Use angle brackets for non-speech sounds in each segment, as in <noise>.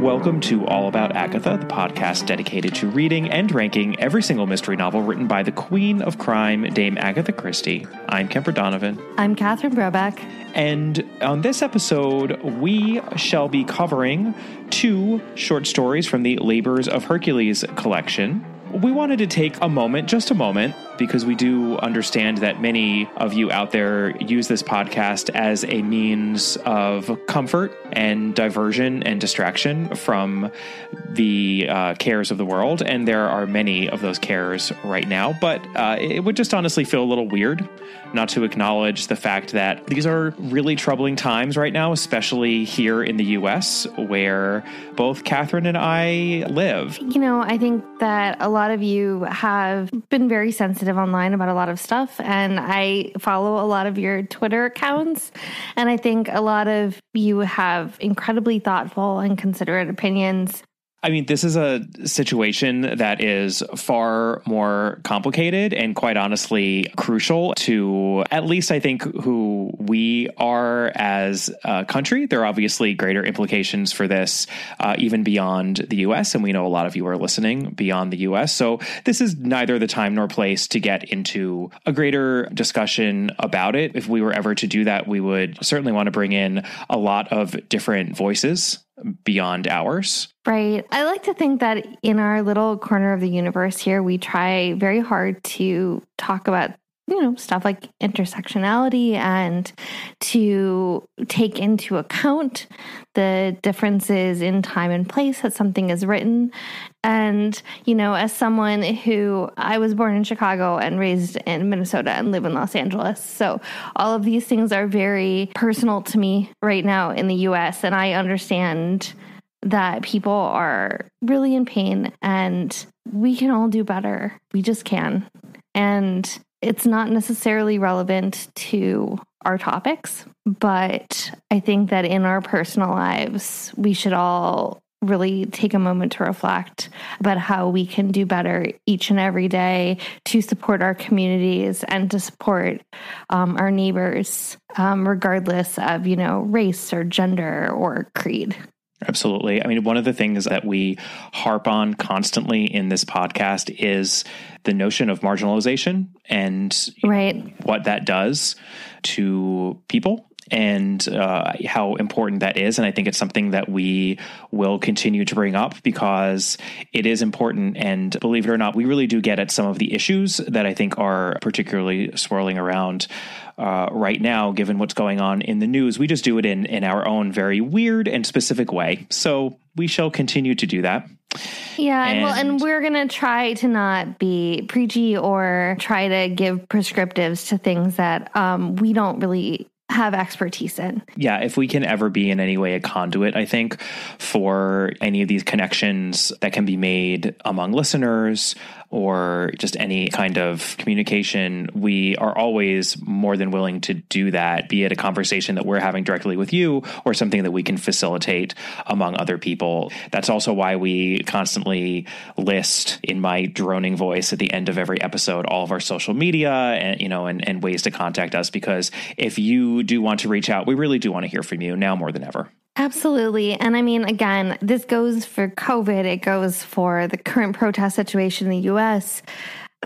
Welcome to All About Agatha, the podcast dedicated to reading and ranking every single mystery novel written by the Queen of Crime, Dame Agatha Christie. I'm Kemper Donovan. I'm Catherine Brobeck. And on this episode, we shall be covering two short stories from the Labors of Hercules collection. We wanted to take a moment, just a moment, because we do understand that many of you out there use this podcast as a means of comfort and diversion and distraction from the uh, cares of the world. And there are many of those cares right now. But uh, it would just honestly feel a little weird not to acknowledge the fact that these are really troubling times right now, especially here in the US, where both Catherine and I live. You know, I think that a lot of you have been very sensitive online about a lot of stuff, and I follow a lot of your Twitter accounts, and I think a lot of you have incredibly thoughtful and considerate opinions I mean, this is a situation that is far more complicated and quite honestly crucial to at least I think who we are as a country. There are obviously greater implications for this uh, even beyond the US. And we know a lot of you are listening beyond the US. So this is neither the time nor place to get into a greater discussion about it. If we were ever to do that, we would certainly want to bring in a lot of different voices beyond ours. Right. I like to think that in our little corner of the universe here, we try very hard to talk about you know stuff like intersectionality and to take into account the differences in time and place that something is written. And you know as someone who i was born in chicago and raised in minnesota and live in los angeles. So all of these things are very personal to me right now in the us and i understand that people are really in pain and we can all do better. We just can. And it's not necessarily relevant to our topics, but I think that in our personal lives, we should all really take a moment to reflect about how we can do better each and every day to support our communities and to support um, our neighbors, um, regardless of, you know, race or gender or creed. Absolutely. I mean, one of the things that we harp on constantly in this podcast is the notion of marginalization and right. what that does to people and uh, how important that is. And I think it's something that we will continue to bring up because it is important. And believe it or not, we really do get at some of the issues that I think are particularly swirling around uh, right now, given what's going on in the news. We just do it in, in our own very weird and specific way. So we shall continue to do that. Yeah, and, well, and we're gonna try to not be preachy or try to give prescriptives to things that um, we don't really have expertise in. Yeah, if we can ever be in any way a conduit, I think, for any of these connections that can be made among listeners, or just any kind of communication, we are always more than willing to do that, be it a conversation that we're having directly with you or something that we can facilitate among other people. That's also why we constantly list in my droning voice at the end of every episode all of our social media and you know and, and ways to contact us because if you do want to reach out, we really do want to hear from you now more than ever. Absolutely. And I mean, again, this goes for COVID, it goes for the current protest situation in the US.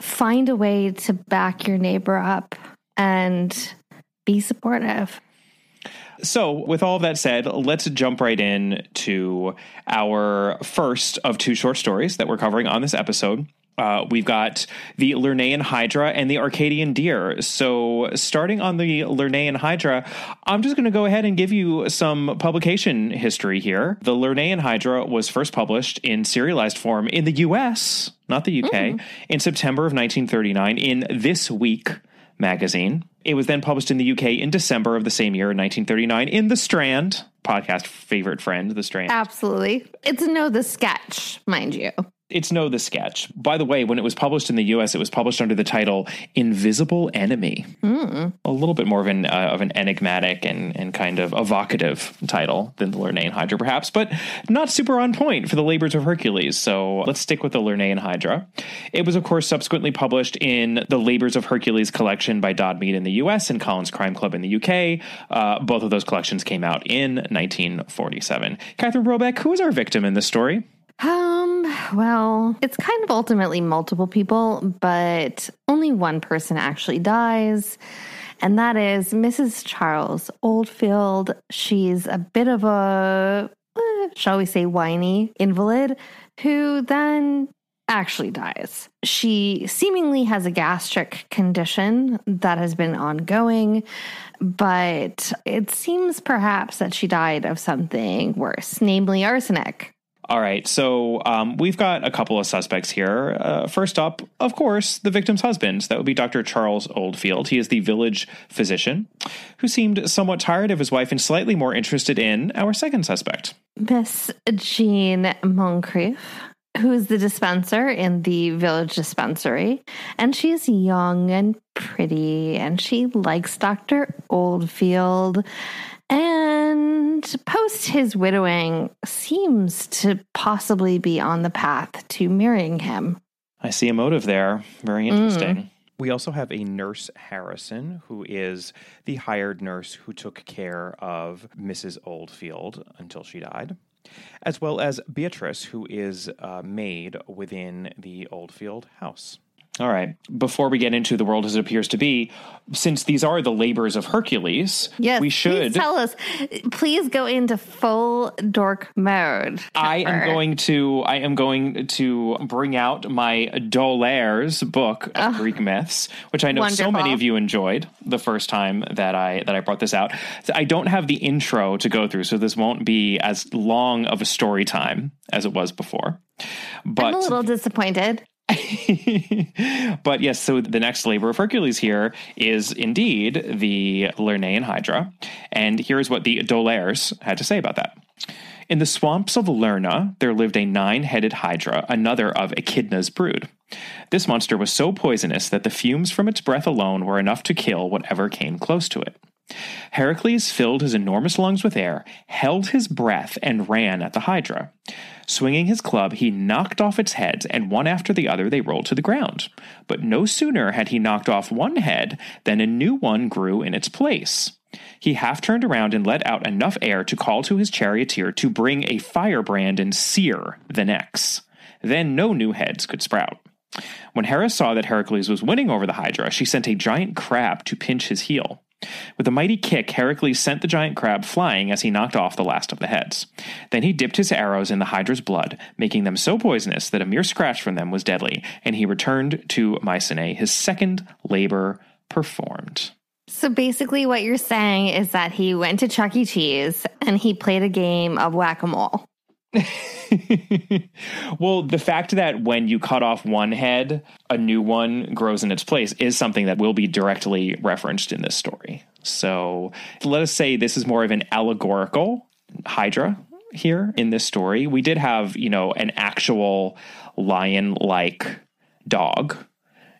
find a way to back your neighbor up and be supportive. So, with all that said, let's jump right in to our first of two short stories that we're covering on this episode. Uh, we've got the Lernaean Hydra and the Arcadian Deer. So, starting on the Lernaean Hydra, I'm just going to go ahead and give you some publication history here. The Lernaean Hydra was first published in serialized form in the US, not the UK, mm. in September of 1939 in This Week magazine. It was then published in the UK in December of the same year, 1939, in The Strand, podcast favorite friend, The Strand. Absolutely. It's no the sketch, mind you it's no the sketch. By the way, when it was published in the U.S., it was published under the title "Invisible Enemy." Mm. A little bit more of an uh, of an enigmatic and and kind of evocative title than the Lernaean Hydra, perhaps, but not super on point for the labors of Hercules. So let's stick with the Lernaean Hydra. It was, of course, subsequently published in the Labors of Hercules collection by Dodd Mead in the U.S. and Collins Crime Club in the U.K. Uh, both of those collections came out in 1947. Catherine Brobeck, who is our victim in this story? Um, well, it's kind of ultimately multiple people, but only one person actually dies. And that is Mrs. Charles Oldfield. She's a bit of a, eh, shall we say, whiny invalid who then actually dies. She seemingly has a gastric condition that has been ongoing, but it seems perhaps that she died of something worse, namely arsenic. All right, so um, we've got a couple of suspects here. Uh, first up, of course, the victim's husband. That would be Dr. Charles Oldfield. He is the village physician who seemed somewhat tired of his wife and slightly more interested in our second suspect. Miss Jean Moncrief, who is the dispenser in the village dispensary. And she's young and pretty, and she likes Dr. Oldfield and post his widowing seems to possibly be on the path to marrying him. I see a motive there. Very interesting. Mm. We also have a nurse Harrison, who is the hired nurse who took care of Mrs. Oldfield until she died, as well as Beatrice, who is a maid within the Oldfield house. All right. Before we get into the world as it appears to be, since these are the labors of Hercules, yes, we should tell us. Please go into full dork mode. I am going to. I am going to bring out my D'Aulaires book of oh, Greek myths, which I know wonderful. so many of you enjoyed the first time that I that I brought this out. I don't have the intro to go through, so this won't be as long of a story time as it was before. But I'm a little disappointed. <laughs> but yes, so the next labor of Hercules here is indeed the Lernaean Hydra. And here's what the D'Aulaires had to say about that. In the swamps of Lerna, there lived a nine headed Hydra, another of Echidna's brood. This monster was so poisonous that the fumes from its breath alone were enough to kill whatever came close to it. Heracles filled his enormous lungs with air, held his breath, and ran at the Hydra. Swinging his club, he knocked off its heads, and one after the other they rolled to the ground. But no sooner had he knocked off one head than a new one grew in its place. He half turned around and let out enough air to call to his charioteer to bring a firebrand and sear the necks. Then no new heads could sprout. When Hera saw that Heracles was winning over the Hydra, she sent a giant crab to pinch his heel. With a mighty kick, Heracles sent the giant crab flying as he knocked off the last of the heads. Then he dipped his arrows in the Hydra's blood, making them so poisonous that a mere scratch from them was deadly, and he returned to Mycenae, his second labor performed. So basically, what you're saying is that he went to Chuck E. Cheese and he played a game of whack a mole. <laughs> well, the fact that when you cut off one head, a new one grows in its place is something that will be directly referenced in this story. So let us say this is more of an allegorical Hydra here in this story. We did have, you know, an actual lion like dog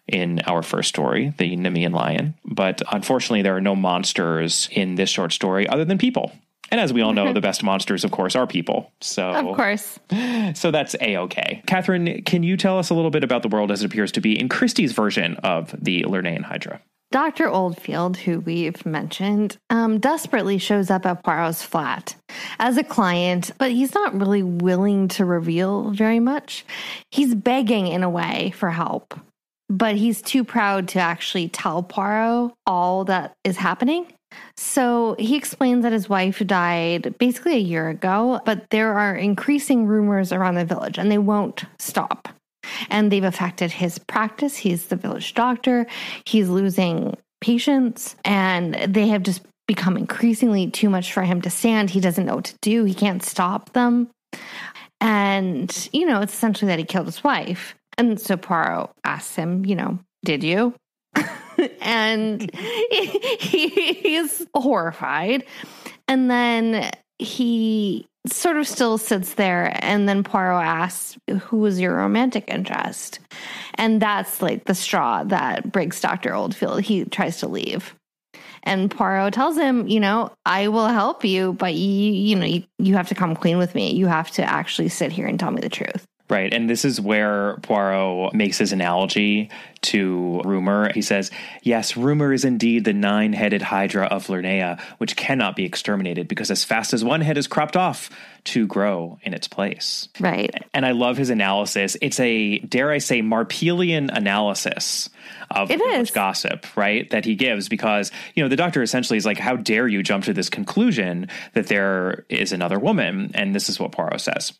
in our first story, the Nemean lion. But unfortunately, there are no monsters in this short story other than people. And as we all know, the best monsters, of course, are people. So, of course. <laughs> So that's a okay. Catherine, can you tell us a little bit about the world as it appears to be in Christie's version of the Lernaean Hydra? Dr. Oldfield, who we've mentioned, um, desperately shows up at Poirot's flat as a client, but he's not really willing to reveal very much. He's begging, in a way, for help. but he's too proud to actually tell Poirot all that is happening. So he explains that his wife died basically a year ago, but there are increasing rumors around the village and they won't stop. And they've affected his practice. He's the village doctor. He's losing patients, and they have just become increasingly too much for him to stand. He doesn't know what to do, he can't stop them. And, you know, it's essentially that he killed his wife. And so Poirot asks him, you know, did you? <laughs> <laughs> and he, he's horrified. And then he sort of still sits there. And then Poirot asks, Who was your romantic interest? And that's like the straw that breaks Dr. Oldfield. He tries to leave. And Poirot tells him, you know, I will help you, but you, you know, you, you have to come clean with me. You have to actually sit here and tell me the truth. Right. And this is where Poirot makes his analogy to rumor. He says, Yes, rumor is indeed the nine headed hydra of Lernea, which cannot be exterminated because as fast as one head is cropped off, two grow in its place. Right. And I love his analysis. It's a, dare I say, Marpelian analysis of it is. gossip, right? That he gives because, you know, the doctor essentially is like, How dare you jump to this conclusion that there is another woman? And this is what Poirot says.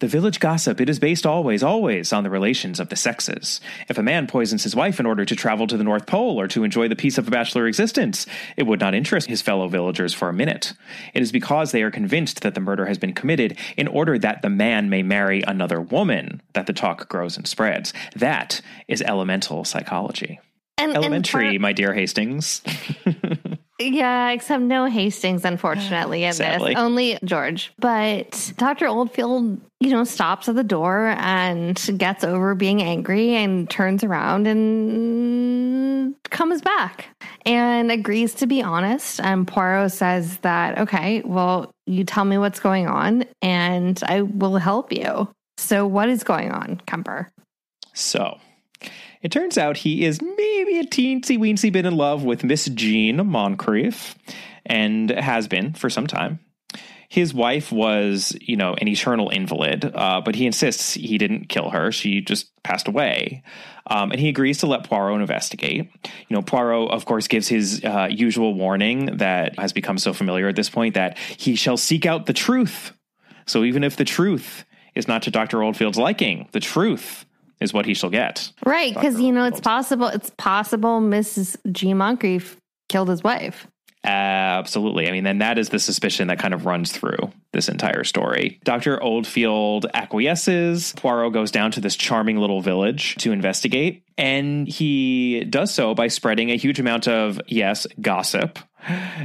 The village gossip, it is based always, always on the relations of the sexes. If a man poisons his wife in order to travel to the North Pole or to enjoy the peace of a bachelor existence, it would not interest his fellow villagers for a minute. It is because they are convinced that the murder has been committed in order that the man may marry another woman that the talk grows and spreads. That is elemental psychology. And, Elementary, and my dear Hastings. <laughs> Yeah, except no Hastings, unfortunately, in Sadly. this. Only George. But Dr. Oldfield, you know, stops at the door and gets over being angry and turns around and comes back and agrees to be honest. And Poirot says that, okay, well, you tell me what's going on and I will help you. So, what is going on, Kemper? So, it turns out he is maybe a teensy weensy bit in love with Miss Jean Moncrief and has been for some time. His wife was, you know, an eternal invalid, uh, but he insists he didn't kill her. She just passed away. Um, and he agrees to let Poirot investigate. You know, Poirot, of course, gives his uh, usual warning that has become so familiar at this point that he shall seek out the truth. So even if the truth is not to Dr. Oldfield's liking, the truth is what he shall get. Right, because, you know, it's possible, it's possible Mrs. G. Moncrief killed his wife. Absolutely. I mean, then that is the suspicion that kind of runs through this entire story. Dr. Oldfield acquiesces. Poirot goes down to this charming little village to investigate, and he does so by spreading a huge amount of, yes, gossip.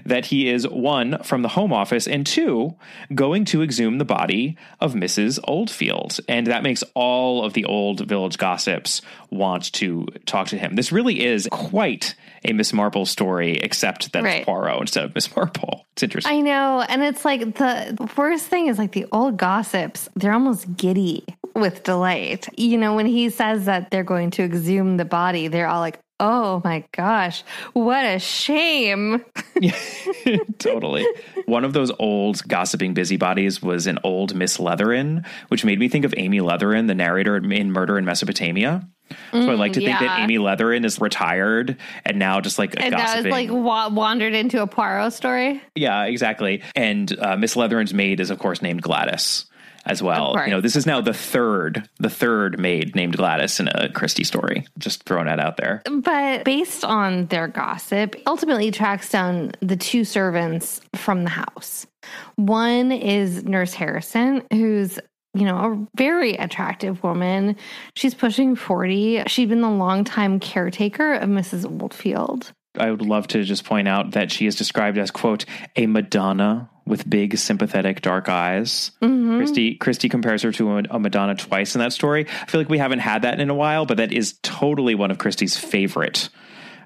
That he is one from the home office and two going to exhume the body of Mrs. Oldfield. And that makes all of the old village gossips want to talk to him. This really is quite a Miss Marple story, except that Right. it's Poirot instead of Miss Marple. It's interesting. I know. And it's like the the worst thing is like the old gossips, they're almost giddy with delight. You know, when he says that they're going to exhume the body, they're all like, oh my gosh, what a shame. <laughs> totally. One of those old gossiping busybodies was an old Miss Leatheran, which made me think of Amy Leatheran, the narrator in Murder in Mesopotamia. So I like to think that. Amy Leatheran is retired and now just like And that was like wa- wandered into a Poirot story. yeah, exactly. And uh, Miss Leatheran's maid is of course named Gladys as well. You know, this is now the third, the third maid named Gladys in a Christie story. Just throwing that out there. But based on their gossip, ultimately tracks down the two servants from the house. One is Nurse Harrison, who's you know, a very attractive woman. She's pushing 40. She'd been the longtime caretaker of Mrs. Oldfield. I would love to just point out that she is described as quote a Madonna with big sympathetic dark eyes. Mm-hmm. Christie Christie compares her to a, Madonna twice in that story. I feel like we haven't had that in a while, but that is totally one of Christie's favorite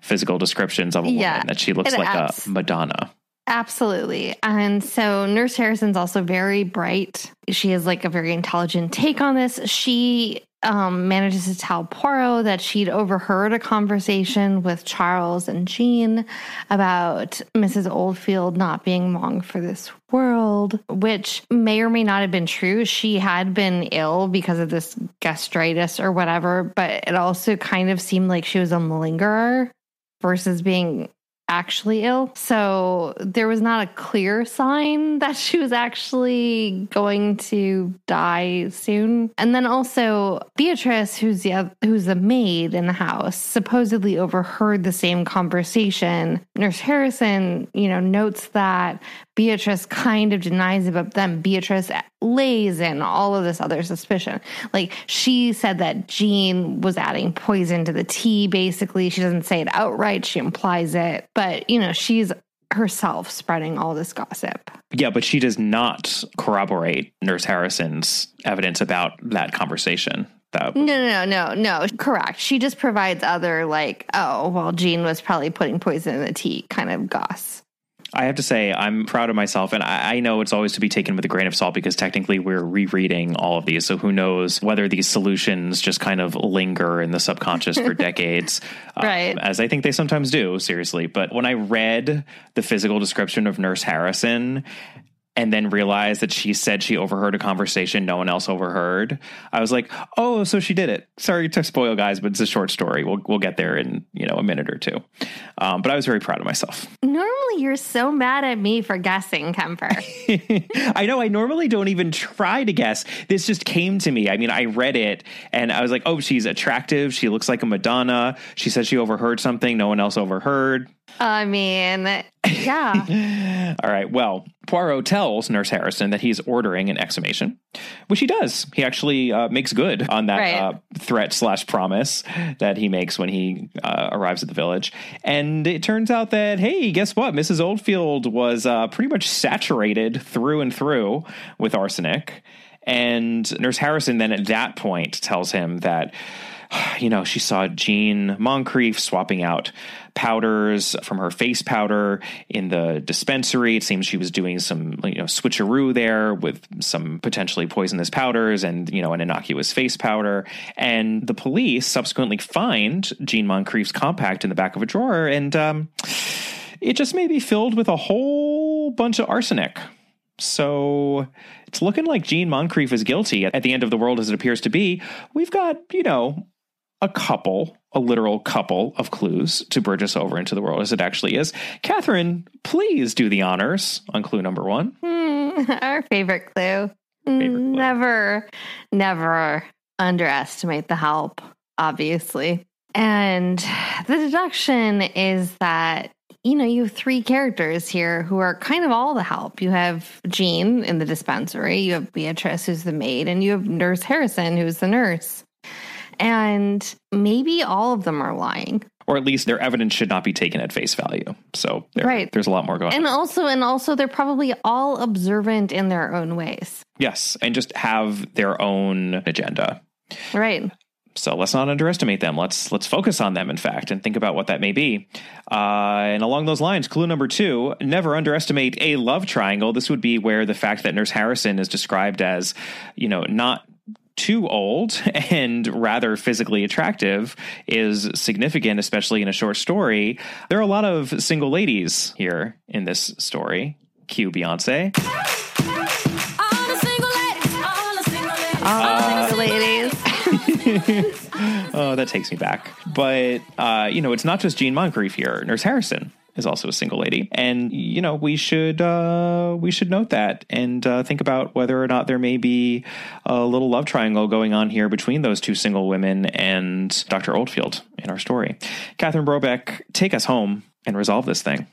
physical descriptions of a Yeah, woman that she looks like abs- a Madonna. Absolutely. And so Nurse Harrison's also very bright. She has like a very intelligent take on this. She um, manages to tell Poirot that she'd overheard a conversation with Charles and Jean about Mrs. Oldfield not being long for this world, which may or may not have been true. She had been ill because of this gastritis or whatever, but it also kind of seemed like she was a malingerer versus being actually ill. So there was not a clear sign <laughs> that she was actually going to die soon. And then also Beatrice, who's the who's the maid in the house, supposedly overheard the same conversation. Nurse Harrison, you know, notes that Beatrice kind of denies it, but then Beatrice lays in all of this other suspicion. Like she said that Jean was adding poison to the tea, basically. She doesn't say it outright, she implies it. But, you know, she's herself spreading all this gossip. Yeah, but she does not corroborate Nurse Harrison's evidence about that conversation. That no, no, no, no, no. Correct. She just provides other like, oh, well, Jean was probably putting poison in the tea kind of goss. I have to say, I'm proud of myself. And I, I, know it's always to be taken with a grain of salt because technically we're rereading all of these. So who knows whether these solutions just kind of linger in the subconscious for <laughs> decades. right. Um, as I think they sometimes do, seriously. But when I read the physical description of Nurse Harrison and then realized that she said she overheard a conversation no one else overheard. I was like, "Oh, so she did it." Sorry to spoil, guys, but it's a short story. We'll we'll get there in you know a minute or two. Um, but I was very proud of myself. Normally, you're so mad at me for guessing, Kemper. <laughs> <laughs> I know. I normally don't even try to guess. This just came to me. I mean, I read it and I was like, "Oh, she's attractive. She looks like a Madonna." She said she overheard something no one else overheard. I mean, yeah. <laughs> All right. Well, Poirot tells Nurse Harrison that he's ordering an exhumation, which he does. He actually uh, makes good on that right. uh, threat slash promise that he makes when he uh, arrives at the village. And it turns out that, hey, guess what? Mrs. Oldfield was uh, pretty much saturated through and through with arsenic. And Nurse Harrison then at that point tells him that <sighs> you know, she saw Jean Moncrief swapping out powders from her face powder in the dispensary. It seems she was doing some, you know, switcheroo there with some potentially poisonous powders and, you know, an innocuous face powder. And the police subsequently find Jean Moncrief's compact in the back of a drawer, and um, it just may be filled with a whole bunch of arsenic. So it's looking like Jean Moncrief is guilty at the end of the world as it appears to be. We've got, you know, a couple, a literal couple of clues to bridge us over into the world as it actually is. Catherine, please do the honors on clue number one. Mm, <laughs> our favorite clue. favorite clue. Never, never underestimate the help, obviously. And the deduction is that you know, you have three characters here who are kind of all the help. You have Jean in the dispensary, you have Beatrice, who's the maid, and you have Nurse Harrison, who's the nurse. And maybe all of them are lying. Or at least their evidence should not be taken at face value. So there, right. there's a lot more going and on. And also, and also they're probably all observant in their own ways. Yes. And just have their own agenda. Right. So let's not underestimate them. Let's let's focus on them, in fact, and think about what that may be. Uh, and along those lines, clue number two: never underestimate a love triangle. This would be where the fact that Nurse Harrison is described as, you know, not too old and rather physically attractive is significant, especially in a short story. There are a lot of single ladies here in this story. Cue Beyonce. All the single ladies. All the single ladies. <laughs> oh, that takes me back. But, uh, you know, it's not just Jean Moncrief here. Nurse Harrison is also a single lady, and you know we should uh, we should note that and uh, think about whether or not there may be a little love triangle going on here between those two single women and Dr. Oldfield in our story. Catherine Brobeck, take us home and resolve this thing.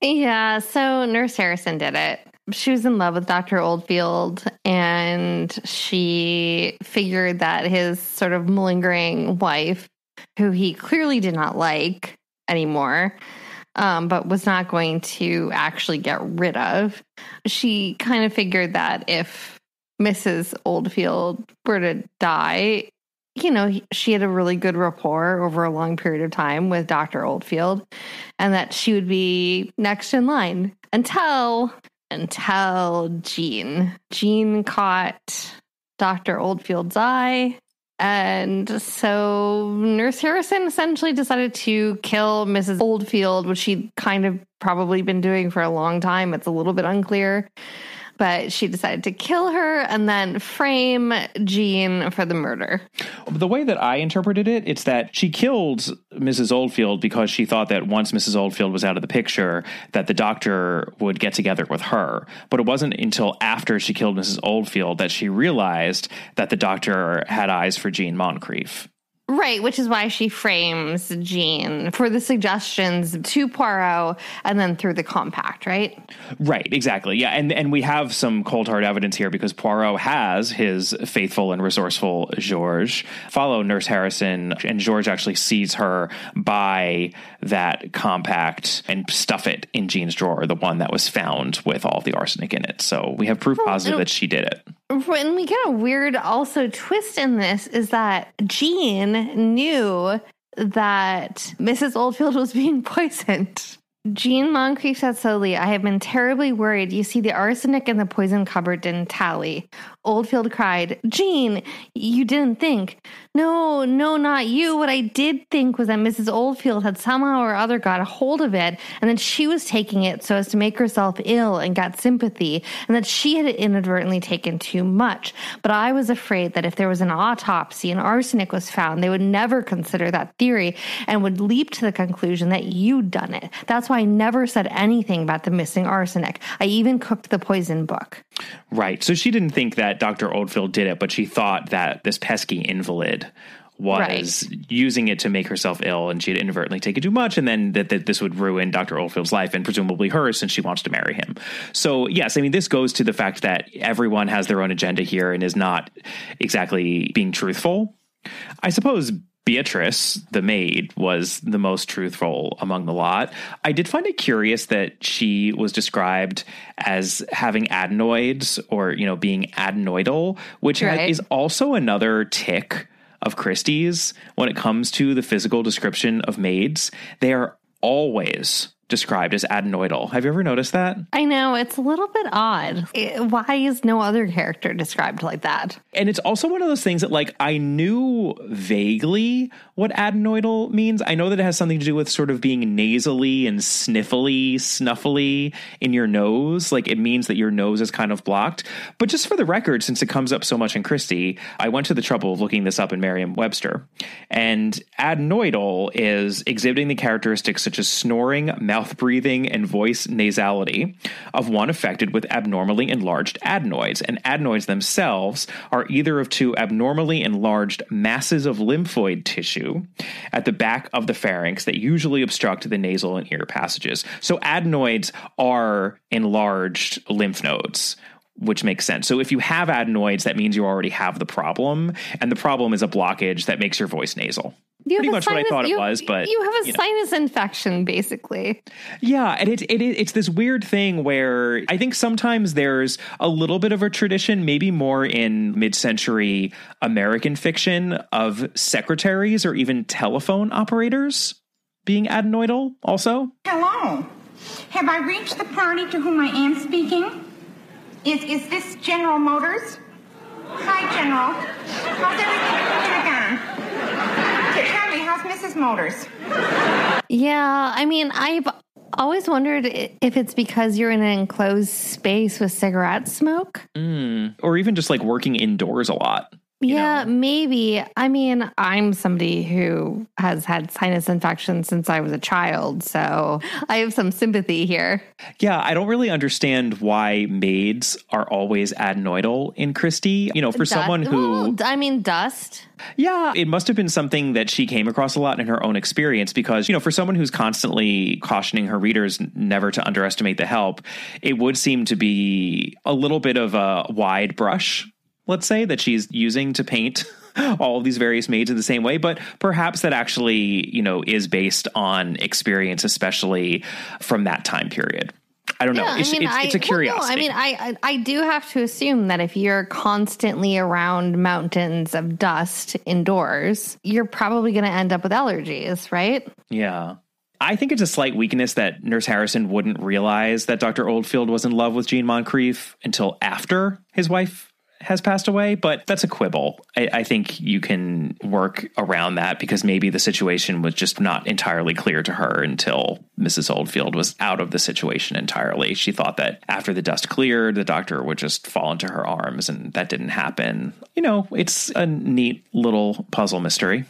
Yeah, so Nurse Harrison did it. She was in love with Dr. Oldfield and she figured that his sort of malingering wife, who he clearly did not like anymore, um, but was not going to actually get rid of. She kind of figured that if Mrs. Oldfield were to die, you know, she had a really good rapport over a long period of time with Dr. Oldfield, and that she would be next in line until until Jean. Jean caught Dr. Oldfield's eye And so Nurse Harrison essentially decided to kill Mrs. Oldfield, which she'd kind of probably been doing for a long time. It's a little bit unclear but she decided to kill her and then frame Jean for the murder. The way that I interpreted it, it's that she killed Mrs. Oldfield because she thought that once Mrs. Oldfield was out of the picture, that the doctor would get together with her. But it wasn't until after she killed Mrs. Oldfield that she realized that the doctor had eyes for Jean Moncrief. Right, which is why she frames Jean for the suggestions to Poirot and then through the compact, right? Right, exactly. Yeah, and and we have some cold hard evidence here because Poirot has his faithful and resourceful Georges follow Nurse Harrison, and George actually sees her buy that compact and stuff it in Jean's drawer, the one that was found with all the arsenic in it. So we have proof oh, positive that she did it. When we get a weird also twist in this is that Jean knew that Mrs. Oldfield was being <laughs> poisoned. Jean Moncrief said slowly, I have been terribly worried. You see, the arsenic in the poison cupboard didn't tally. Oldfield cried, Jean, you didn't think. No, no, not you. What I did think was that Mrs. Oldfield had somehow or other got a hold of it, and that she was taking it so as to make herself ill and got sympathy, and that she had inadvertently taken too much. But I was afraid that if there was an autopsy and arsenic was found, they would never consider that theory and would leap to the conclusion that you'd done it. That's why I never said anything about the missing arsenic. I even cooked the poison book. Right. So she didn't think that Dr. Oldfield did it, but she thought that this pesky invalid was right. using it to make herself ill and she had inadvertently taken too much and then that, that this would ruin Dr. Oldfield's life and presumably hers since she wants to marry him. So yes, I mean this goes to the fact that everyone has their own agenda here and is not exactly being truthful. I suppose Beatrice, the maid, was the most truthful among the lot. I did find it curious that she was described as having adenoids or, you know, being adenoidal, which right. is also another tick of Christie's when it comes to the physical description of maids. They are always described as adenoidal. Have you ever noticed that? I know it's a little bit odd. why is no other character described like that? And it's also one of those things that like I knew vaguely what adenoidal means. I know that it has something to do with sort of being nasally and sniffly, snuffly in your nose. Like it means that your nose is kind of blocked. But just for the record, since it comes up so much in Christie, I went to the trouble of looking this up in Merriam-Webster. And adenoidal is exhibiting the characteristics such as snoring, mouth breathing, and voice nasality of one affected with abnormally enlarged adenoids. And adenoids themselves are either of two abnormally enlarged masses of lymphoid tissue at the back of the pharynx that usually obstruct the nasal and ear passages. So adenoids are enlarged lymph nodes which makes sense. So if you have adenoids, that means you already have the problem, and the problem is a blockage that makes your voice nasal. You Pretty much sinus, what I thought you, it was, but you have a you know. sinus infection, basically. Yeah, and it, it it's this weird thing where I think sometimes there's a little bit of a tradition, maybe more in mid-century American fiction, of secretaries or even telephone operators being adenoidal. Also, hello. Have I reached the party to whom I am speaking? Is is this General Motors? Hi, General. How's everything in Pentagon? Tell me, how's Mrs. Motors? Yeah, I mean, I've always wondered if it's because you're in an enclosed space with cigarette smoke. Mm. Or even just like working indoors a lot. Yeah, know? maybe. I mean, I'm somebody who has had sinus infection since I was a child, so I have some sympathy here. Yeah, I don't really understand why maids are always adenoidal in Christie. You know, for dust, someone who. Well, I mean, dust. Yeah, it must have been something that she came across a lot in her own experience because, you know, for someone who's constantly cautioning her readers never to underestimate the help, it would seem to be a little bit of a wide brush let's say, that she's using to paint <laughs> all of these various maids in the same way, but perhaps that actually, you know, is based on experience, especially from that time period. I don't know. Yeah, it's, I mean, it's, it's, a curiosity. Well, no, I mean, I, I do have to assume that if you're constantly around mountains of dust indoors, you're probably going to end up with allergies, right? Yeah. I think it's a slight weakness that Nurse Harrison wouldn't realize that Dr. Oldfield was in love with Jean Moncrief until after his wife has passed away, but that's a quibble. I, I, think you can work around that because maybe the situation was just not entirely clear to her until Mrs. Oldfield was out of the situation entirely. She thought that after the dust cleared, the doctor would just fall into her arms, and that didn't happen. You know, it's a neat little puzzle mystery.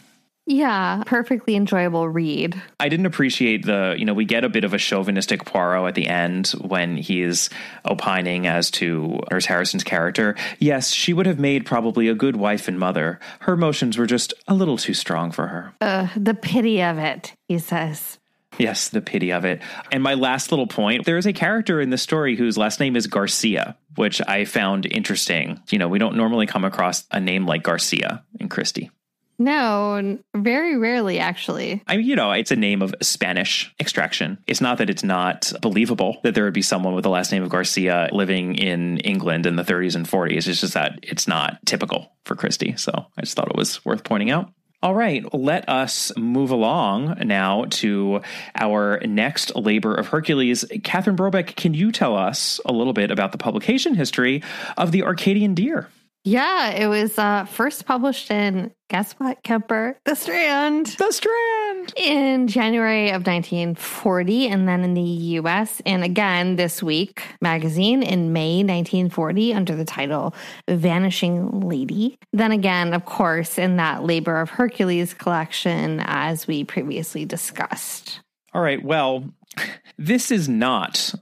Yeah, perfectly enjoyable read. I didn't appreciate the, you know, we get a bit of a chauvinistic Poirot at the end when he's opining as to Nurse Harrison's character. Yes, she would have made probably a good wife and mother. Her emotions were just a little too strong for her. Uh, the pity of it, he says. Yes, the pity of it. And my last little point there is a character in the story whose last name is Garcia, which I found interesting. You know, we don't normally come across a name like Garcia in Christie. No, very rarely, actually. I mean, you know, it's a name of Spanish extraction. It's not that it's not believable that there would be someone with the last name of Garcia living in England in the 30s and 40s. It's just that it's not typical for Christie. So I just thought it was worth pointing out. All right, let us move along now to our next labor of Hercules. Catherine Brobeck, can you tell us a little bit about the publication history of the Arcadian Deer? Yeah, it was uh, first published in, guess what, Kemper? The Strand. The Strand. In January of 1940, and then in the US, and again this week magazine in May 1940 under the title Vanishing Lady. Then again, of course, in that Labor of Hercules collection, as we previously discussed. All right, well, this is not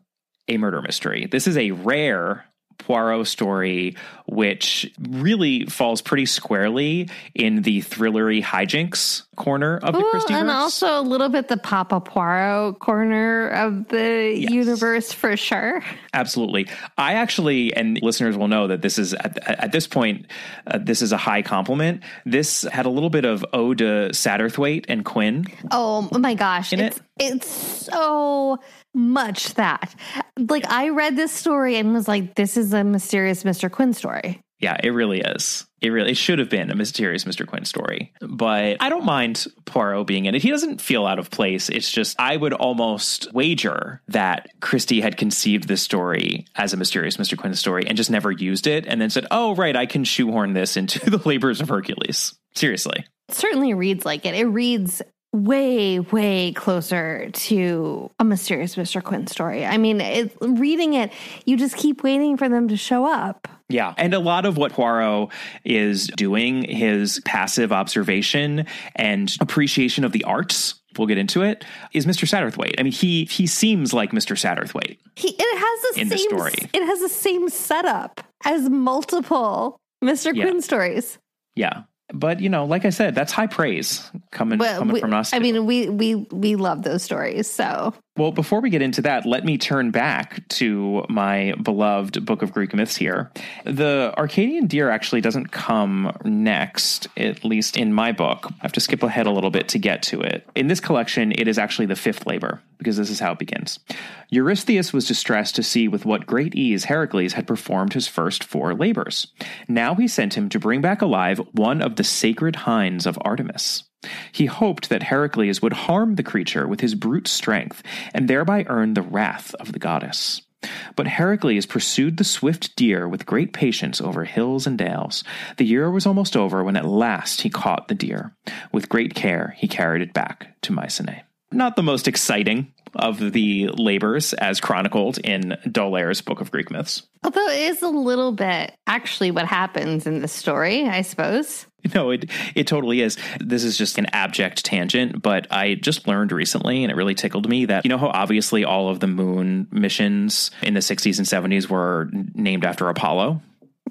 a murder mystery. This is a rare Poirot story, which really falls pretty squarely in the thrillery hijinks corner of the Ooh, Christie and also a little bit the Papa Poirot corner of the yes. universe for sure. Absolutely, I actually, and listeners will know that this is at, at this point, uh, this is a high compliment. This had a little bit of ode to Satterthwaite and Quin. Oh my gosh, it's, it? it's so much that. Like I read this story and was like, this is a mysterious Mr. Quin story. Yeah, it really is. It really it should have been a mysterious Mr. Quin story. But I don't mind Poirot being in it. He doesn't feel out of place. It's just I would almost wager that Christie had conceived this story as a mysterious Mr. Quin story and just never used it and then said, "Oh, right, I can shoehorn this into <laughs> the labors of Hercules." Seriously. It certainly reads like it. It reads way, way closer to a mysterious Mr. Quin story. I mean, it, reading it, you just keep waiting for them to show up. Yeah. And a lot of what Poirot is doing, his passive observation and appreciation of the arts, we'll get into it, is Mr. Satterthwaite. I mean, he he seems like Mr. Satterthwaite. He it has the in same the story. It has the same setup as multiple Mr. Yeah. Quin stories. Yeah. But you know, like I said, that's high praise coming well, coming we, from us. I mean, we we we love those stories. So well, before we get into that, let me turn back to my beloved Book of Greek Myths here. The Arcadian deer actually doesn't come next, at least in my book. I have to skip ahead a little bit to get to it. In this collection, it is actually the fifth labor, because this is how it begins. Eurystheus was distressed to see with what great ease Heracles had performed his first four labors. Now he sent him to bring back alive one of the sacred hinds of Artemis. He hoped that Heracles would harm the creature with his brute strength and thereby earn the wrath of the goddess. But Heracles pursued the swift deer with great patience over hills and dales. The year was almost over when at last he caught the deer. With great care, he carried it back to Mycenae. Not the most exciting of the labors as chronicled in D'Aulaire's Book of Greek Myths. Although it is a little bit actually what happens in the story, I suppose. <laughs> No, it it totally is. This is just an abject tangent, but I just learned recently, and it really tickled me that you know how obviously all of the moon missions in the 60s and 70s were named after Apollo.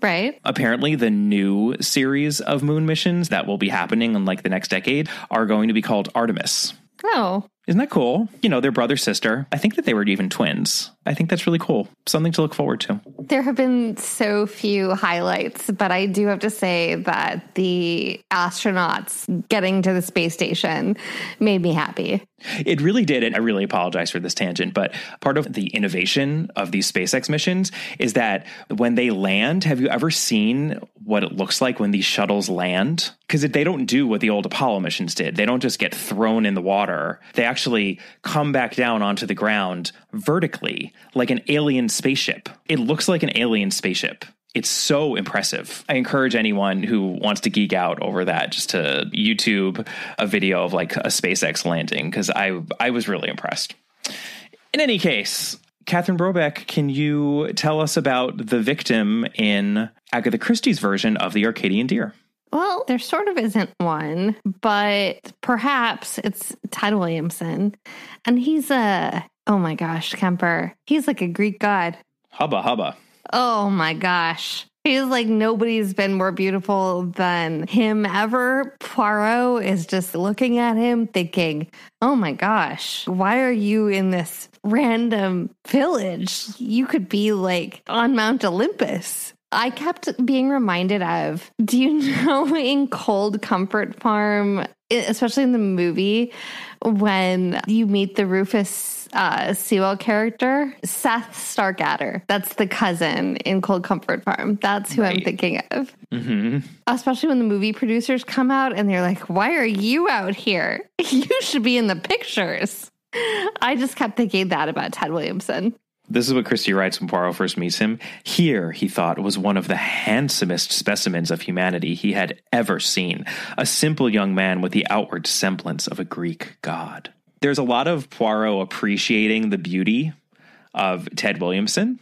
Right. Apparently, the new series of moon missions that will be happening in like the next decade are going to be called Artemis. Oh. Isn't that cool? You know, they're brother sister. I think that they were even twins. I think that's really cool. Something to look forward to. There have been so few highlights, but I do have to say that the astronauts getting to the space station made me happy. It really did. And I really apologize for this tangent, but part of the innovation of these SpaceX missions is that when they land, have you ever seen what it looks like when these shuttles land? Because they don't do what the old Apollo missions did. They don't just get thrown in the water, they actually come back down onto the ground vertically like an alien spaceship. It looks like an alien spaceship it's so impressive. I encourage anyone who wants to geek out over that just to YouTube a video of like a SpaceX landing because I I was really impressed. In any case, Catherine Brobeck, can you tell us about the victim in Agatha Christie's version of the Arcadian Deer? Well, there sort of isn't one, but perhaps it's Ted Williamson. And he's a, oh my gosh, Kemper. He's like a Greek god. Hubba hubba. Oh my gosh. He's like nobody's been more beautiful than him ever. Poirot is just looking at him thinking, oh my gosh, why are you in this random village? You could be like on Mount Olympus. I kept being reminded of do you <laughs> know in Cold Comfort Farm, especially in the movie, when you meet the Rufus uh, Sewell character, Seth Starkadder. That's the cousin in Cold Comfort Farm. That's who right. I'm thinking of. Mm-hmm. Especially when the movie producers come out and they're like, why are you out here? <laughs> You should be in the pictures. I just kept thinking that about Ted Williamson. This is what Christie writes when Poirot first meets him. Here, he thought, was one of the handsomest specimens of humanity he had ever seen. A simple young man with the outward semblance of a Greek god. There's a lot of Poirot appreciating the beauty of Ted Williamson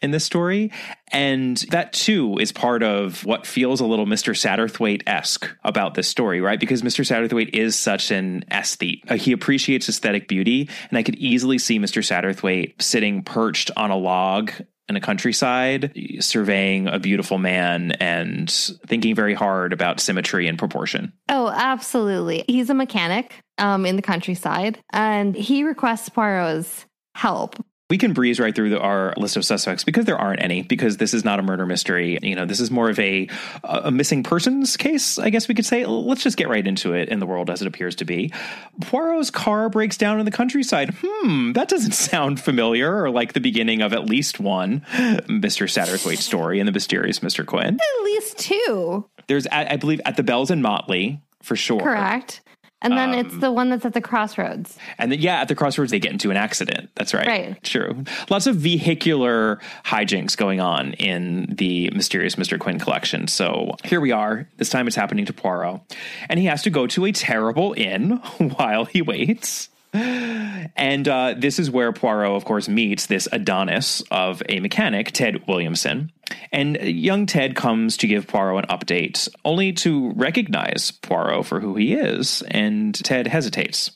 in this story. And that too is part of what feels a little Mr. Satterthwaite esque about this story, right? Because Mr. Satterthwaite is such an aesthete. Uh, he appreciates aesthetic beauty. And I could easily see Mr. Satterthwaite sitting perched on a log in a countryside, surveying a beautiful man and thinking very hard about symmetry and proportion. Oh, absolutely. He's a mechanic um, in the countryside, and he requests Poirot's help we can breeze right through the, our list of suspects because there aren't any because this is not a murder mystery. You know this is more of a a missing persons case i guess we could say. Let's just get right into it in the world as it appears to be. Poirot's car breaks down in the countryside. Hmm that doesn't <laughs> sound familiar or like the beginning of at least one <laughs> mr satterthwaite story in the mysterious mr Quin. at least two. There's i believe at the bells and motley for sure. Correct and then um, it's the one that's at the crossroads. And then, yeah, at the crossroads, they get into an accident. That's right. Right. True. Lots of vehicular hijinks going on in the Mysterious Mr. Quin collection. So here we are. This time it's happening to Poirot. And he has to go to a terrible inn <laughs> while he waits. And uh, this is where Poirot, of course, meets this Adonis of a mechanic, Ted Williamson. And young Ted comes to give Poirot an update, only to recognize Poirot for who he is, and Ted hesitates.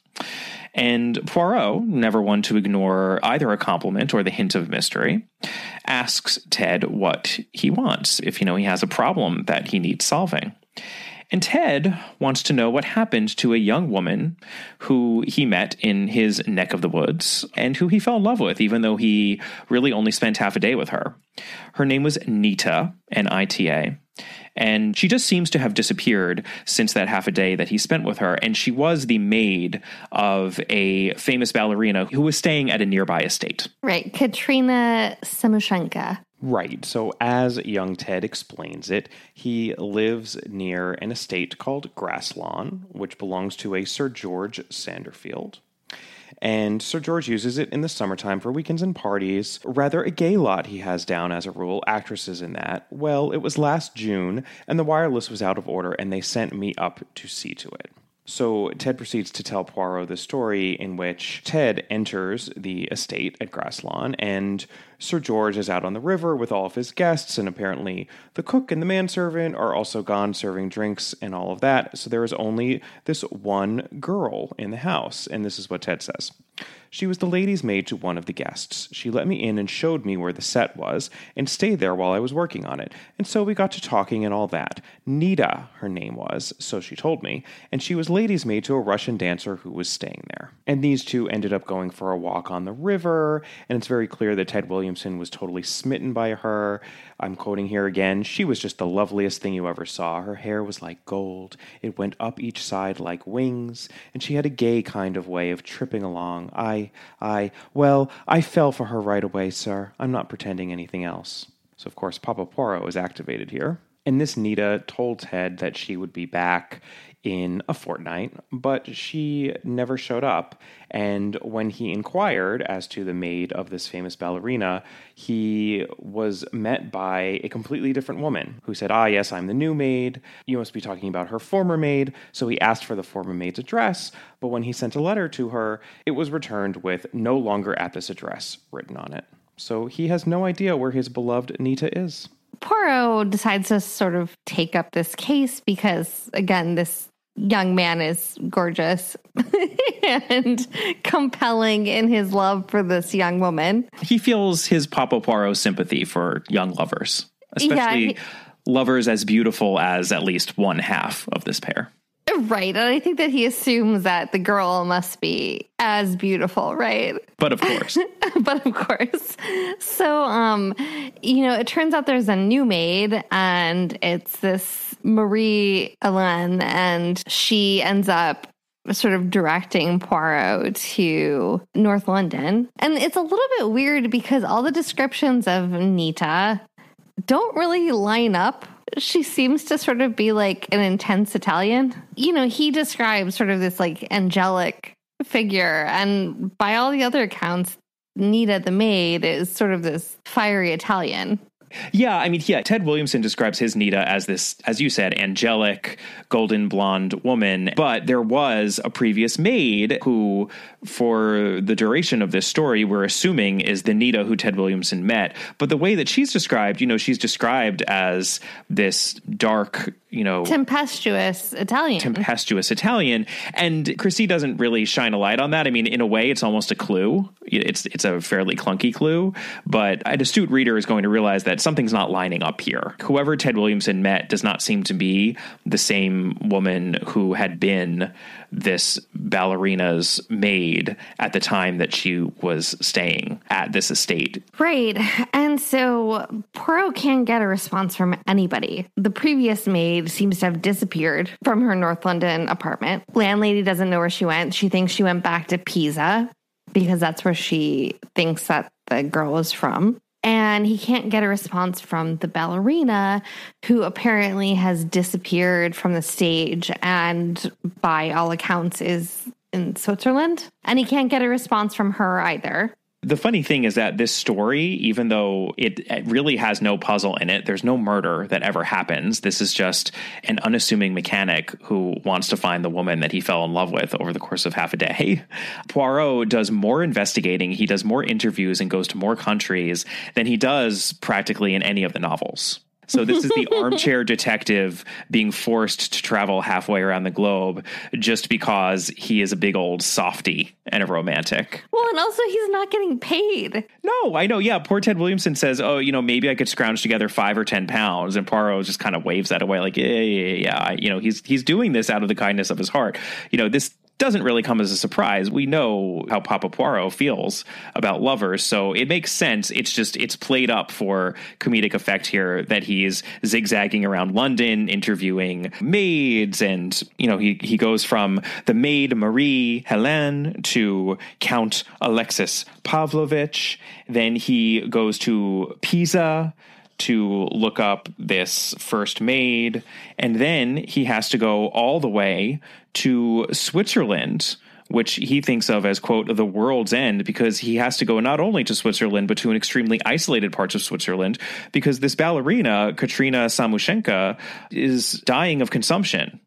And Poirot, never one to ignore either a compliment or the hint of mystery, asks Ted what he wants, if you know he has a problem that he needs solving. And Ted wants to know what happened to a young woman who he met in his neck of the woods and who he fell in love with, even though he really only spent half a day with her. Her name was Nita, N I T A. And she just seems to have disappeared since that half a day that he spent with her. And she was the maid of a famous ballerina who was staying at a nearby estate. Right. Katrina Samoushenka. Right. So, as young Ted explains it, he lives near an estate called Grasslawn, which belongs to a Sir George Sanderfield. And Sir George uses it in the summertime for weekends and parties. Rather a gay lot he has down as a rule, actresses in that. Well, it was last June, and the wireless was out of order, and they sent me up to see to it. So Ted proceeds to tell Poirot the story in which Ted enters the estate at Grasslawn and Sir George is out on the river with all of his guests, and apparently the cook and the manservant are also gone serving drinks and all of that. So there is only this one girl in the house, and this is what Ted says. She was the lady's maid to one of the guests. She let me in and showed me where the set was, and stayed there while I was working on it. And so we got to talking and all that. Nita, her name was, so she told me, and she was lady's maid to a Russian dancer who was staying there. And these two ended up going for a walk on the river, and it's very clear that Ted Williamson was totally smitten by her. I'm quoting here again. She was just the loveliest thing you ever saw. Her hair was like gold, it went up each side like wings, and she had a gay kind of way of tripping along. I I, well, I fell for her right away, sir. I'm not pretending anything else. So, of course, Papa Poirot is activated here. And this Nita told Ted that she would be back in a fortnight, but she never showed up. And when he inquired as to the maid of this famous ballerina, he was met by a completely different woman who said, Ah, yes, I'm the new maid. You must be talking about her former maid. So he asked for the former maid's address, but when he sent a letter to her, it was returned with no longer at this address written on it. So he has no idea where his beloved Nita is. Poirot decides to sort of take up this case because, again, this young man is gorgeous <laughs> and compelling in his love for this young woman. He feels his Papa Poirot sympathy for young lovers, especially Yeah, he- lovers as beautiful as at least one half of this pair. Right. And I think that he assumes that the girl must be as beautiful, right? But of course, <laughs> but of course. So, um, you know, it turns out there's a new maid and it's this Marie Hélène and she ends up sort of directing Poirot to North London. And it's a little bit weird because all the descriptions of Nita don't really line up. She seems to sort of be like an intense Italian. You know, he describes sort of this like angelic figure, and by all the other accounts, Nita the maid is sort of this fiery Italian. Yeah. I mean, yeah. Ted Williamson describes his Nita as this, as you said, angelic, golden blonde woman. But there was a previous maid who, for the duration of this story, we're assuming is the Nita who Ted Williamson met. But the way that she's described, you know, she's described as this dark, you know, Tempestuous Italian. tempestuous Italian. And Christie doesn't really shine a light on that. I mean, in a way, it's almost a clue. It's it's a fairly clunky clue, but an astute reader is going to realize that something's not lining up here. Whoever Ted Williamson met does not seem to be the same woman who had been this ballerina's maid at the time that she was staying at this estate. Right. And so Poirot can't get a response from anybody. The previous maid seems to have disappeared from her North London apartment. Landlady doesn't know where she went. She thinks she went back to Pisa because that's where she thinks that the girl is from. And he can't get a response from the ballerina, who apparently has disappeared from the stage and, by all accounts, is in Switzerland. And he can't get a response from her either. The funny thing is that this story, even though it, it really has no puzzle in it, there's no murder that ever happens. This is just an unassuming mechanic who wants to find the woman that he fell in love with over the course of half a day. <laughs> Poirot does more investigating, he does more interviews, and goes to more countries than he does practically in any of the novels. So this is the <laughs> armchair detective being forced to travel halfway around the globe just because he is a big old softy and a romantic. Well, and also he's not getting paid. No, I know. Yeah, poor Ted Williamson says, "Oh, you know, maybe I could scrounge together five or ten pounds," and Poirot just kind of waves that away, like, "Yeah, yeah, yeah." yeah. You know, he's he's doing this out of the kindness of his heart. You know, this doesn't really come as a surprise. We know how Papa Poirot feels about lovers, so it makes sense. It's just it's played up for comedic effect here that he's zigzagging around London interviewing maids and you know he he goes from the maid Marie Helene to Count Alexis Pavlovich, then he goes to Pisa to look up this first maid, and then he has to go all the way to Switzerland, which he thinks of as, quote, the world's end, because he has to go not only to Switzerland, but to an extremely isolated parts of Switzerland, because this ballerina, Katrina Samoushenka, is dying of consumption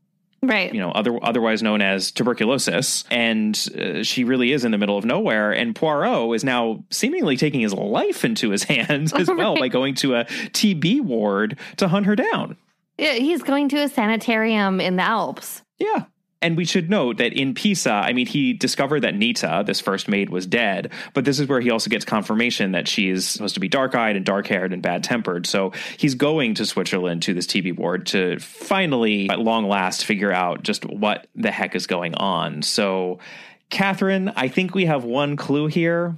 Right. you know, other, otherwise known as tuberculosis. And uh, she really is in the middle of nowhere. And Poirot is now seemingly taking his life into his <laughs> hands as well by going to a TB ward to hunt her down. Yeah, he's going to a sanitarium in the Alps. Yeah. And we should note that in Pisa, I mean, he discovered that Nita, this first maid, was dead, but this is where he also gets confirmation that she's supposed to be dark eyed and dark haired and bad tempered. So he's going to Switzerland to this TB ward to finally, at long last, figure out just what the heck is going on. So, Catherine, I think we have one clue here,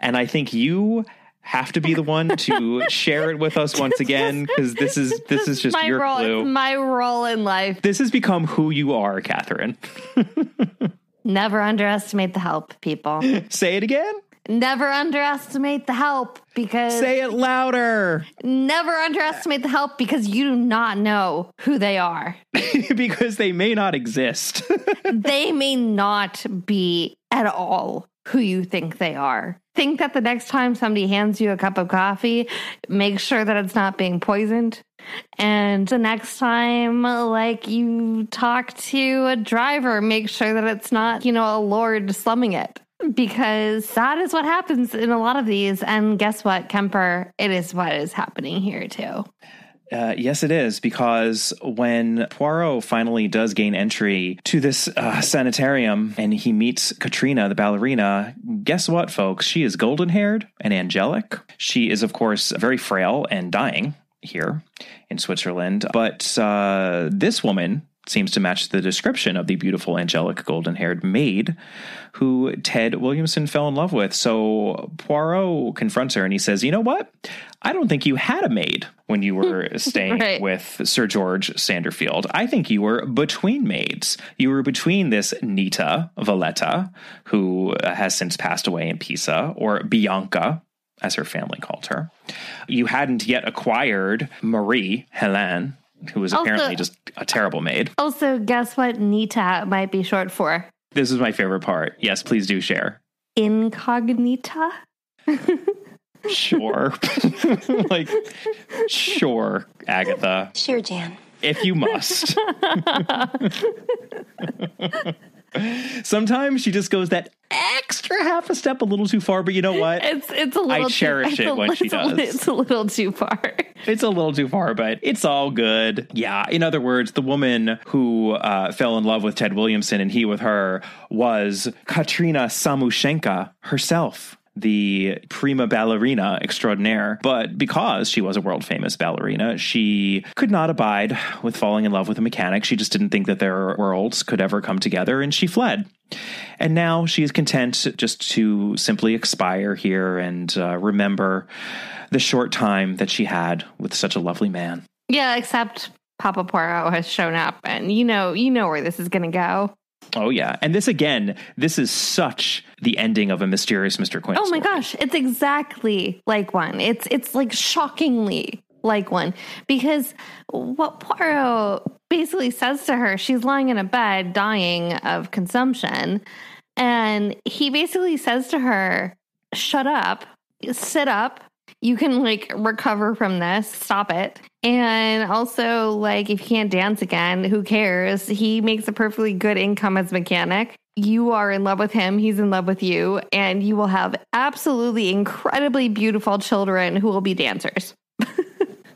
and I think you have to be the one to <laughs> share it with us once again because <laughs> this is this is just my your role. clue my role in life. this has become who you are, Catherine. <laughs> Never underestimate the help, people. Say it again. Never underestimate the help because Say it louder never underestimate the help because you do not know who they are. because they may not exist. they may not be at all who you think they are. Think that the next time somebody hands you a cup of coffee, make sure that it's not being poisoned. And the next time, like you talk to a driver, make sure that it's not, you know, a lord slumming it. Because that is what happens in a lot of these. And guess what, Kemper? It is what is happening here too. Uh, yes, it is because when Poirot finally does gain entry to this uh, sanitarium and he meets Katrina, the ballerina, guess what, folks? She is golden haired and angelic. She is, of course, very frail and dying here in Switzerland. But uh, this woman seems to match the description of the beautiful, angelic, golden haired maid who Ted Williamson fell in love with. So Poirot confronts her and he says, You know what? I don't think you had a maid when you were <laughs> staying Right. with Sir George Sanderfield. I think you were between maids. You were between this Nita Valletta, who has since passed away in Pisa, or Bianca, as her family called her. You hadn't yet acquired Marie Helene, who was Also- apparently just a terrible maid. Also, guess what Nita might be short for? This is my favorite part. Yes, please do share. Incognita? <laughs> Sure. <laughs> like, sure, Agatha, Sure, Jan. if you must. <laughs> Sometimes she just goes that extra half a step a little too far, but you know what? It's it's a little. I cherish too, it <laughs> when she does. It's a little too far. It's a little too far, but it's all good. Yeah. In other words, the woman who uh, fell in love with Ted Williamson and he with her was Katrina Samoushenka herself. The prima ballerina extraordinaire. But because she was a world famous ballerina, she could not abide with falling in love with a mechanic. She just didn't think that their worlds could ever come together and she fled. And now she is content just to simply expire here and uh, remember the short time that she had with such a lovely man. Yeah, except Papa Poirot has shown up, and you know you know where this is going to go. Oh, yeah. And this again, this is such the ending of a mysterious Mr. Quin. Oh my story. gosh, it's exactly like one. It's it's like shockingly like one because what Poirot basically says to her, she's lying in a bed dying of consumption, and he basically says to her, "Shut up, sit up." You can like recover from this. Stop it. And also, like, if you can't dance again, who cares? He makes a perfectly good income as mechanic you are in love with him, he's in love with you, and you will have absolutely incredibly beautiful children who will be dancers.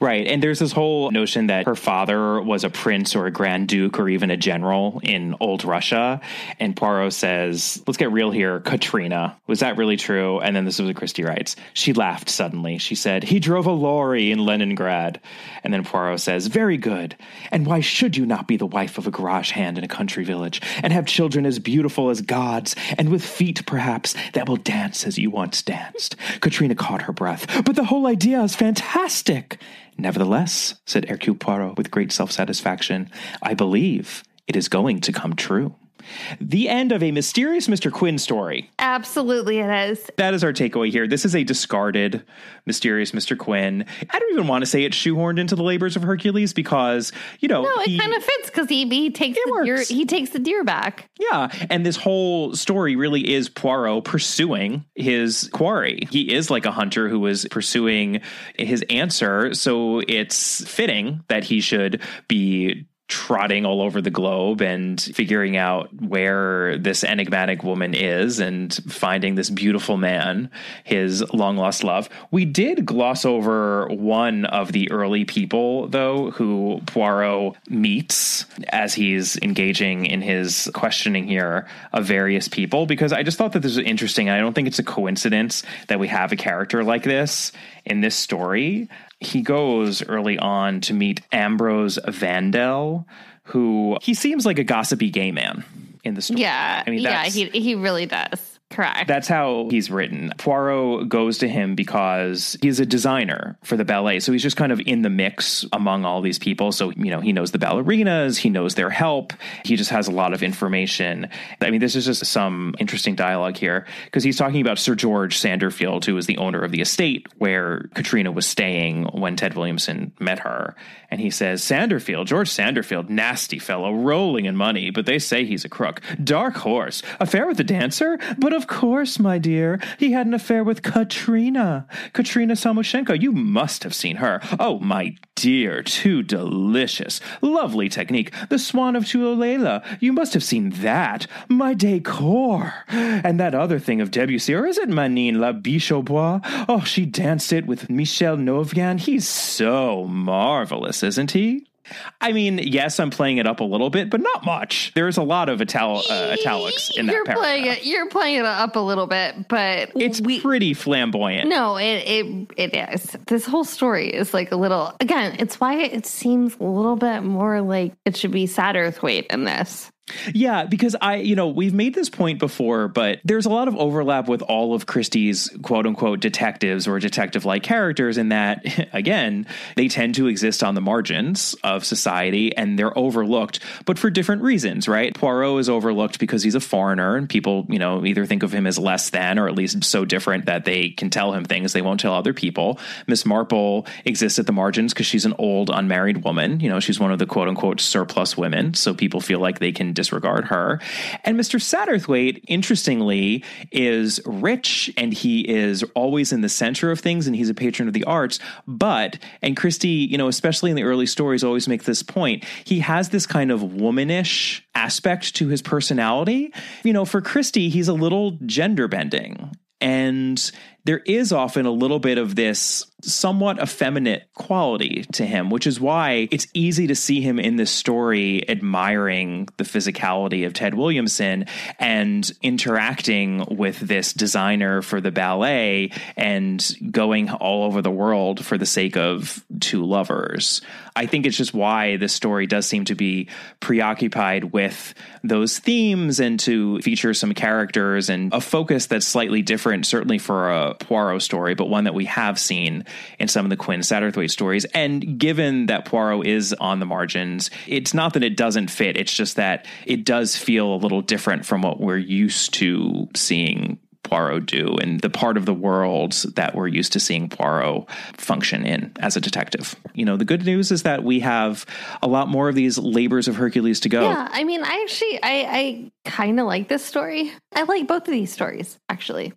Right. And there's this whole notion that her father was a prince or a grand duke or even a general in old Russia. And Poirot says, let's get real here. Katrina, was that really true? And then this is what Christie writes. She laughed suddenly. She said, he drove a lorry in Leningrad. And then Poirot says, very good. And why should you not be the wife of a garage hand in a country village and have children as beautiful as gods and with feet, perhaps, that will dance as you once danced? Katrina caught her breath. But the whole idea is fantastic. Nevertheless, said Hercule Poirot with great self satisfaction, I believe it is going to come true. The end of a mysterious Mr. Quin story. Absolutely, it is. That is our takeaway here. This is a discarded, mysterious Mr. Quin. I don't even want to say it's shoehorned into the labors of Hercules because, you know, No, it kind of fits because he he takes the deer, he takes the deer back. Yeah, and this whole story really is Poirot pursuing his quarry. He is like a hunter who is pursuing his answer, so it's fitting that he should be trotting all over the globe and figuring out where this enigmatic woman is and finding this beautiful man, his long lost love. We did gloss over one of the early people, though, who Poirot meets as he's engaging in his questioning here of various people, because I just thought that this was interesting. I don't think it's a coincidence that we have a character like this in this story. He goes early on to meet Ambrose Vandel, who he seems like a gossipy gay man in the story. Yeah, I mean, yeah, he he really does. Correct. That's how he's written. Poirot goes to him because he's a designer for the ballet. So he's just kind of in the mix among all these people. So, you know, he knows the ballerinas, he knows their help. He just has a lot of information. I mean, this is just some interesting dialogue here because he's talking about Sir George Sanderfield, who was the owner of the estate where Katrina was staying when Ted Williamson met her. And he says, Sanderfield, George Sanderfield, nasty fellow, rolling in money, but they say he's a crook. Dark horse, affair with the dancer? But of course, my dear, he had an affair with Katrina. Katrina Samoushenka, you must have seen her. Oh, my dear, too delicious. Lovely technique. The Swan of Tuolela, you must have seen that. My decor. And that other thing of Debussy, or is it Manine La Biche au Bois? Oh, she danced it with Michel Novyan. He's so marvelous, isn't he? I mean, yes, I'm playing it up a little bit, but not much. There's a lot of ital- uh, italics in that you're paragraph. playing it. You're playing it up a little bit, but It's we. pretty flamboyant. No, it, it it is. This whole story is like a little. Again, it's why it seems a little bit more like it should be Satterthwaite in this. Yeah, because I, you know, we've made this point before, but there's a lot of overlap with all of Christie's quote unquote detectives or detective like characters in that, <laughs> again, they tend to exist on the margins of society and they're overlooked, but for different reasons, right? Poirot is overlooked because he's a foreigner and people, you know, either think of him as less than or at least so different that they can tell him things they won't tell other people. Miss Marple exists at the margins because she's an old unmarried woman. You know, she's one of the quote unquote surplus women. So people feel like they can disregard her. And Mr. Satterthwaite, interestingly, is rich and he is always in the center of things and he's a patron of the arts. But, and Christie, you know, especially in the early stories, always make this point, he has this kind of womanish aspect to his personality. You know, for Christie, he's a little gender bending. And there is often a little bit of this somewhat effeminate quality to him, which is why it's easy to see him in this story admiring the physicality of Ted Williamson and interacting with this designer for the ballet and going all over the world for the sake of two lovers. I think it's just why this story does seem to be preoccupied with those themes and to feature some characters and a focus that's slightly different, certainly for a Poirot story, but one that we have seen in some of the Quin Satterthwaite stories. And given that Poirot is on the margins, it's not that it doesn't fit, it's just that it does feel a little different from what we're used to seeing Poirot do and the part of the world that we're used to seeing Poirot function in as a detective. You know, the good news is that we have a lot more of these labors of Hercules to go. Yeah, I mean, I actually, I, I kind of like this story. I like both of these stories, actually.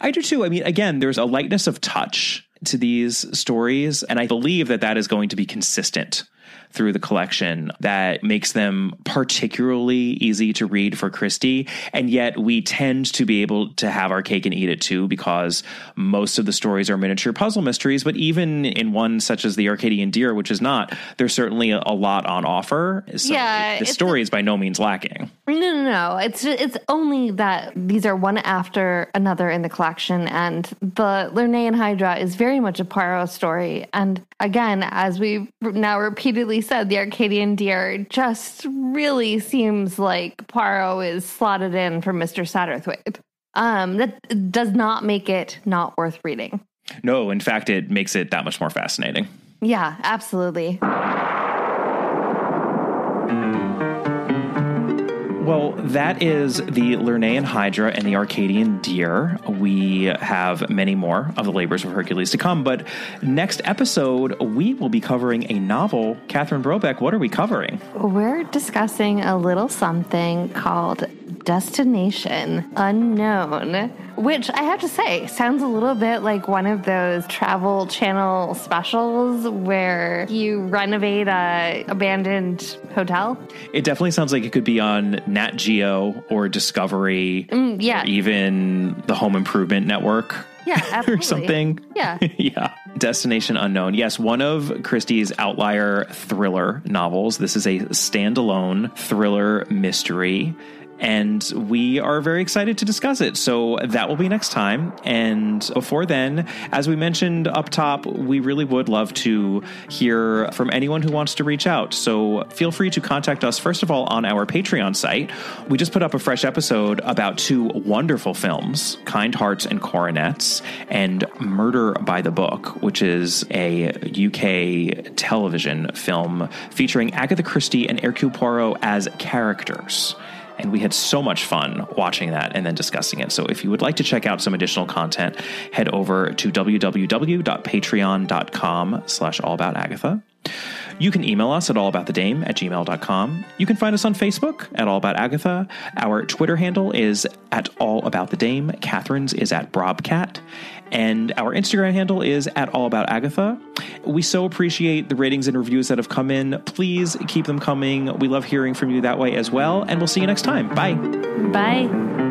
I do too. I mean, again, there's a lightness of touch to these stories, and I believe that that is going to be consistent through the collection that makes them particularly easy to read for Christie. And yet we tend to be able to have our cake and eat it too, because most of the stories are miniature puzzle mysteries. But even in one such as the Arcadian Deer, which is not, there's certainly a, lot on offer. So Yeah, the story is by no means lacking. No, no, no. It's it's only that these are one after another in the collection, and the Lernaean Hydra is very much a Poirot story. And again, as we've now repeatedly said, the Arcadian Deer just really seems like Poirot is slotted in for Mister Satterthwaite. Um, that does not make it not worth reading. No, in fact, it makes it that much more fascinating. Yeah, absolutely. Well, that is the Lernaean Hydra and the Arcadian Deer. We have many more of the labors of Hercules to come, but next episode, we will be covering a novel. Catherine Brobeck, what are we covering? We're discussing a little something called Destination Unknown, which I have to say sounds a little bit like one of those travel channel specials where you renovate a abandoned hotel. It definitely sounds like it could be on Nat Geo or Discovery, Mm, yeah. or even the Home Improvement Network. Yeah, <laughs> or something. Yeah. <laughs> yeah. Destination Unknown. Yes, one of Christie's outlier thriller novels. This is a standalone thriller mystery. And we are very excited to discuss it. So that will be next time. And before then, as we mentioned up top, we really would love to hear from anyone who wants to reach out. So feel free to contact us, first of all, on our Patreon site. We just put up a fresh episode about two wonderful films Kind Hearts and Coronets, and Murder by the Book, which is a UK television film featuring Agatha Christie and Hercule Poirot as characters and we had so much fun watching that and then discussing it. So if you would like to check out some additional content, head over to www.patreon.com slash allaboutagatha. You can email us at allaboutthedame at gmail.com. You can find us on Facebook at All About Agatha. Our Twitter handle is at All About the Dame. Catherine's is at Brobcat. And our Instagram handle is at All About Agatha. We so appreciate the ratings and reviews that have come in. Please keep them coming. We love hearing from you that way as well. And we'll see you next time. Bye. Bye.